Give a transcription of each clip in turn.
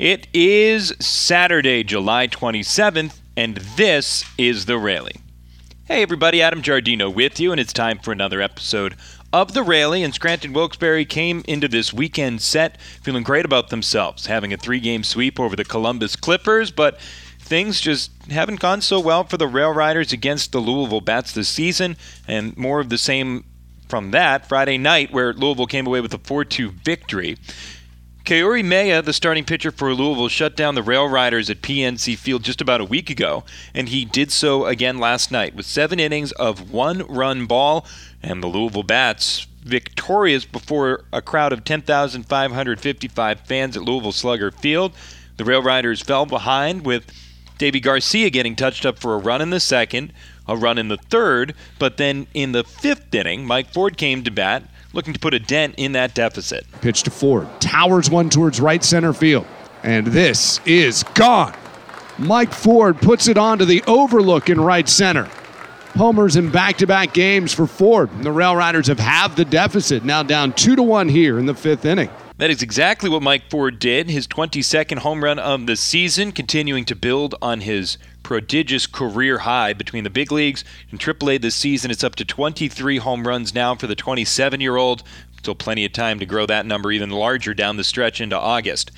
It is Saturday, July 27th, and this is The Rally. Hey everybody, Adam Giardino with you, and it's time for another episode of The Rally. And Scranton Wilkes-Barre came into this weekend set feeling great about themselves, having a three-game sweep over the Columbus Clippers, but things just haven't gone so well for the Rail Riders against the Louisville Bats this season, and more of the same from that Friday night, where Louisville came away with a 4 2 victory. Keury Mella, the starting pitcher for Louisville, shut down the Rail Riders at PNC Field just about a week ago, and he did so again last night with seven innings of one run ball, and the Louisville Bats victorious before a crowd of 10,555 fans at Louisville Slugger Field. The Rail Riders fell behind with Deivi Garcia getting touched up for a run in the second, a run in the third, but then in the fifth inning, Mike Ford came to bat looking to put a dent in that deficit. Pitch to Ford. Towers one towards right center field. And this is gone. Mike Ford puts it onto the overlook in right center. Homers in back-to-back games for Ford. The Rail Riders have halved the deficit, now down two to one here in the fifth inning. That is exactly what Mike Ford did. His 22nd home run of the season, continuing to build on his prodigious career high between the big leagues and AAA this season. It's up to 23 home runs now for the 27 year old. Still plenty of time to grow that number even larger down the stretch into August.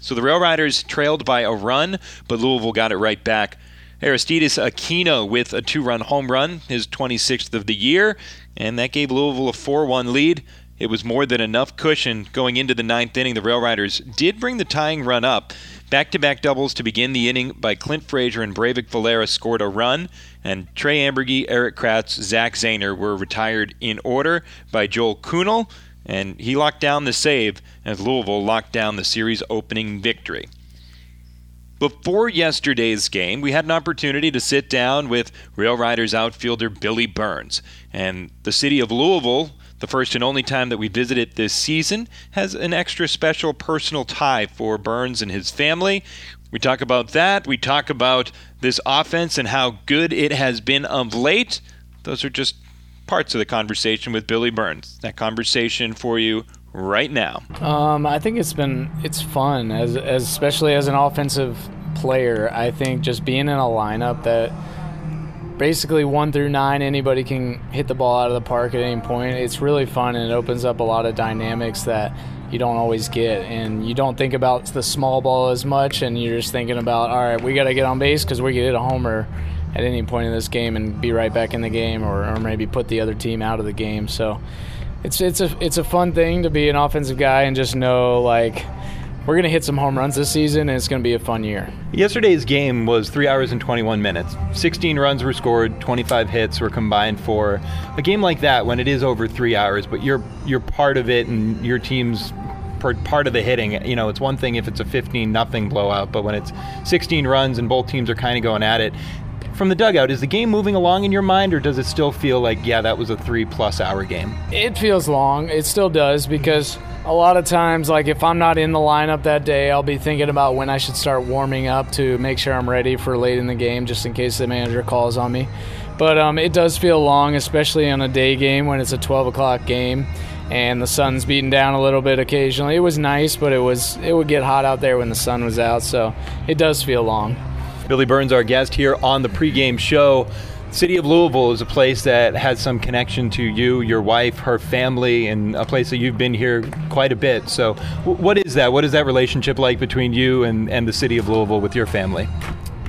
So the Rail Riders trailed by a run, but Louisville got it right back. Aristides Aquino with a two run home run, his 26th of the year, and that gave Louisville a 4 1 lead. It was more than enough cushion going into the ninth inning. The Rail Riders did bring the tying run up. Back to back doubles to begin the inning by Clint Frazier and Breyvic Valera scored a run, and Trey Amburgey, Erik Kratz, Zack Zehner were retired in order by Joel Kuhnel, and he locked down the save as Louisville locked down the series opening victory. Before yesterday's game, we had an opportunity to sit down with Rail Riders outfielder Billy Burns. And the city of Louisville the first and only time that we visited this season, has an extra special personal tie for Burns and his family. We talk about that. We talk about this offense and how good it has been of late. Those are just parts of the conversation with Billy Burns. That conversation for you right now. Um, I think it's been it's fun as, as especially as an offensive player. I think just being in a lineup that basically one through nine, anybody can hit the ball out of the park at any point. It's really fun and it opens up a lot of dynamics that you don't always get. And you don't think about the small ball as much, and you're just thinking about, all right, we got to get on base because we could hit a homer at any point in this game and be right back in the game, or, or maybe put the other team out of the game. So it's it's a it's a fun thing to be an offensive guy and just know like we're going to hit some home runs this season, and it's going to be a fun year. Yesterday's game was three hours and 21 minutes. 16 runs were scored, 25 hits were combined for a game like that when it is over three hours, but you're you're part of it, and your team's part of the hitting. You know, it's one thing if it's a 15 nothing blowout, but when it's 16 runs and both teams are kind of going at it. From the dugout, is the game moving along in your mind, or does it still feel like, yeah, that was a three plus hour game? It feels long. It still does because a lot of times, like if I'm not in the lineup that day, I'll be thinking about when I should start warming up to make sure I'm ready for late in the game, just in case the manager calls on me. But um, it does feel long, especially on a day game when it's a 12 o'clock game and the sun's beating down a little bit occasionally. It was nice, but it was it would get hot out there when the sun was out, so it does feel long. Billy Burns, our guest here on the pregame show. City of Louisville is a place that has some connection to you, your wife, her family, and a place that you've been here quite a bit. So, what is that? What is that relationship like between you and, and the city of Louisville with your family?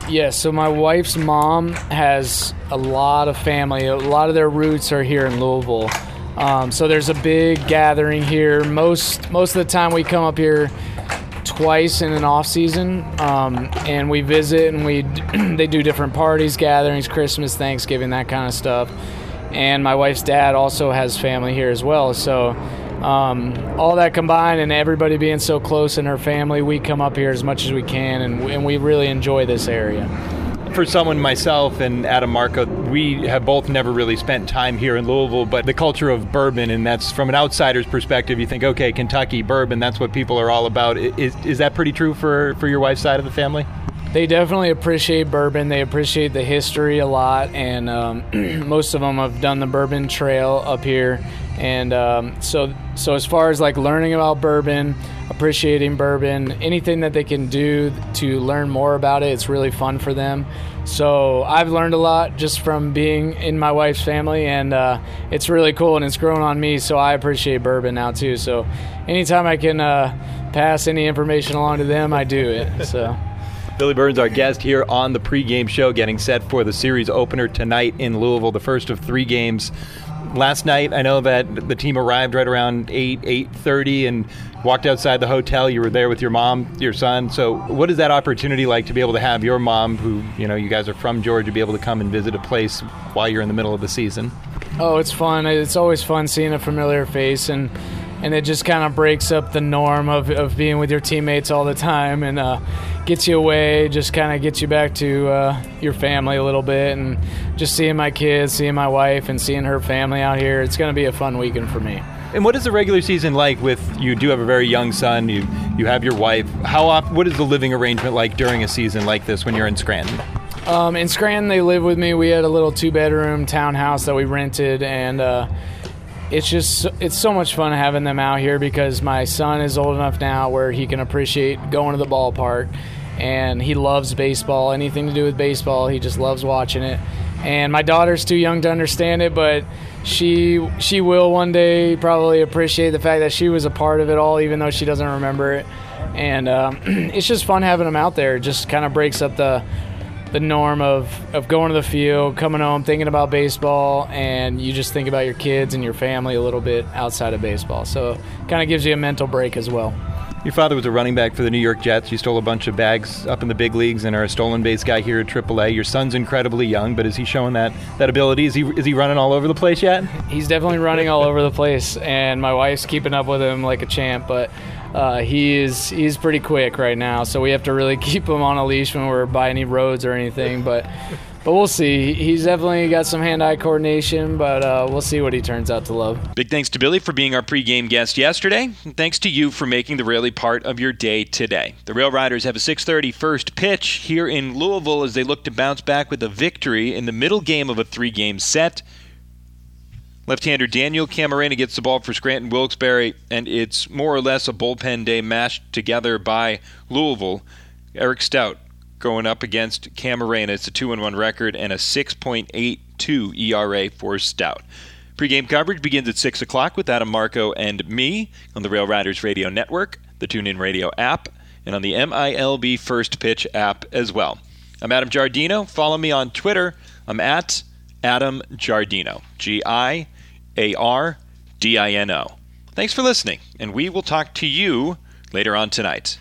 Yes, yeah, so my wife's mom has a lot of family. A lot of their roots are here in Louisville. Um, so there's a big gathering here. Most most of the time we come up here twice in an off season, um, and we visit and we they do different parties, gatherings, Christmas, Thanksgiving, that kind of stuff. And my wife's dad also has family here as well, so um, all that combined and everybody being so close in her family, we come up here as much as we can, and, and we really enjoy this area for someone myself and Adam Marco, we have both never really spent time here in Louisville, but the culture of bourbon, and that's from an outsider's perspective, you think, okay, Kentucky bourbon, that's what people are all about. Is, is that pretty true for, for your wife's side of the family? They definitely appreciate bourbon. They appreciate the history a lot, and um, most of them have done the bourbon trail up here And um, so, so as far as like learning about bourbon, appreciating bourbon, anything that they can do to learn more about it, it's really fun for them. So I've learned a lot just from being in my wife's family, and uh, it's really cool and it's grown on me. So I appreciate bourbon now too. So anytime I can uh, pass any information along to them, I do it. So. Billy Burns, our guest here on the pregame show, getting set for the series opener tonight in Louisville, the first of three games. Last night, I know that the team arrived right around eight eight thirty and walked outside the hotel. You were there with your mom, your son. So, what is that opportunity like to be able to have your mom, who you know you guys are from Georgia, be able to come and visit a place while you're in the middle of the season? Oh, it's fun. It's always fun seeing a familiar face and and it just kind of breaks up the norm of, of being with your teammates all the time and uh, gets you away, just kind of gets you back to uh, your family a little bit, and just seeing my kids, seeing my wife, and seeing her family out here. It's going to be a fun weekend for me. And what is the regular season like? With you do have a very young son, you you have your wife. How often? What is the living arrangement like during a season like this when you're in Scranton? Um, in Scranton, they live with me. We had a little two-bedroom townhouse that we rented, and uh, it's just it's so much fun having them out here because my son is old enough now where he can appreciate going to the ballpark and he loves baseball. Anything to do with baseball he just loves watching it. And my daughter's too young to understand it but she she will one day probably appreciate the fact that she was a part of it all even though she doesn't remember it. And um, it's just fun having them out there. It just kind of breaks up the the norm of, of going to the field, coming home, thinking about baseball, and you just think about your kids and your family a little bit outside of baseball. So kind of gives you a mental break as well. Your father was a running back for the New York Jets. You stole a bunch of bags up in the big leagues and are a stolen base guy here at AAA. Your son's incredibly young, but is he showing that, that ability? Is he is he running all over the place yet? He's definitely running all over the place, and my wife's keeping up with him like a champ. But uh, he is he's pretty quick right now, so we have to really keep him on a leash when we're by any roads or anything. But but we'll see. He's definitely got some hand-eye coordination, but uh, we'll see what he turns out to love. Big thanks to Billy for being our pregame guest yesterday, and thanks to you for making the Rally part of your day today. The Rail Riders have a 6:30 first pitch here in Louisville as they look to bounce back with a victory in the middle game of a three-game set. Left-hander Daniel Camarena gets the ball for Scranton Wilkes-Barre, and it's more or less a bullpen day mashed together by Louisville. Eric Stout going up against Camarena. It's a 2-1 record and a 6.82 ERA for Stout. Pre-game coverage begins at 6 o'clock with Adam Marco and me on the Rail Riders Radio Network, the TuneIn Radio app, and on the MILB First Pitch app as well. I'm Adam Giardino. Follow me on Twitter. I'm at Adam Giardino. G I a R D I N O. Thanks for listening, and we will talk to you later on tonight.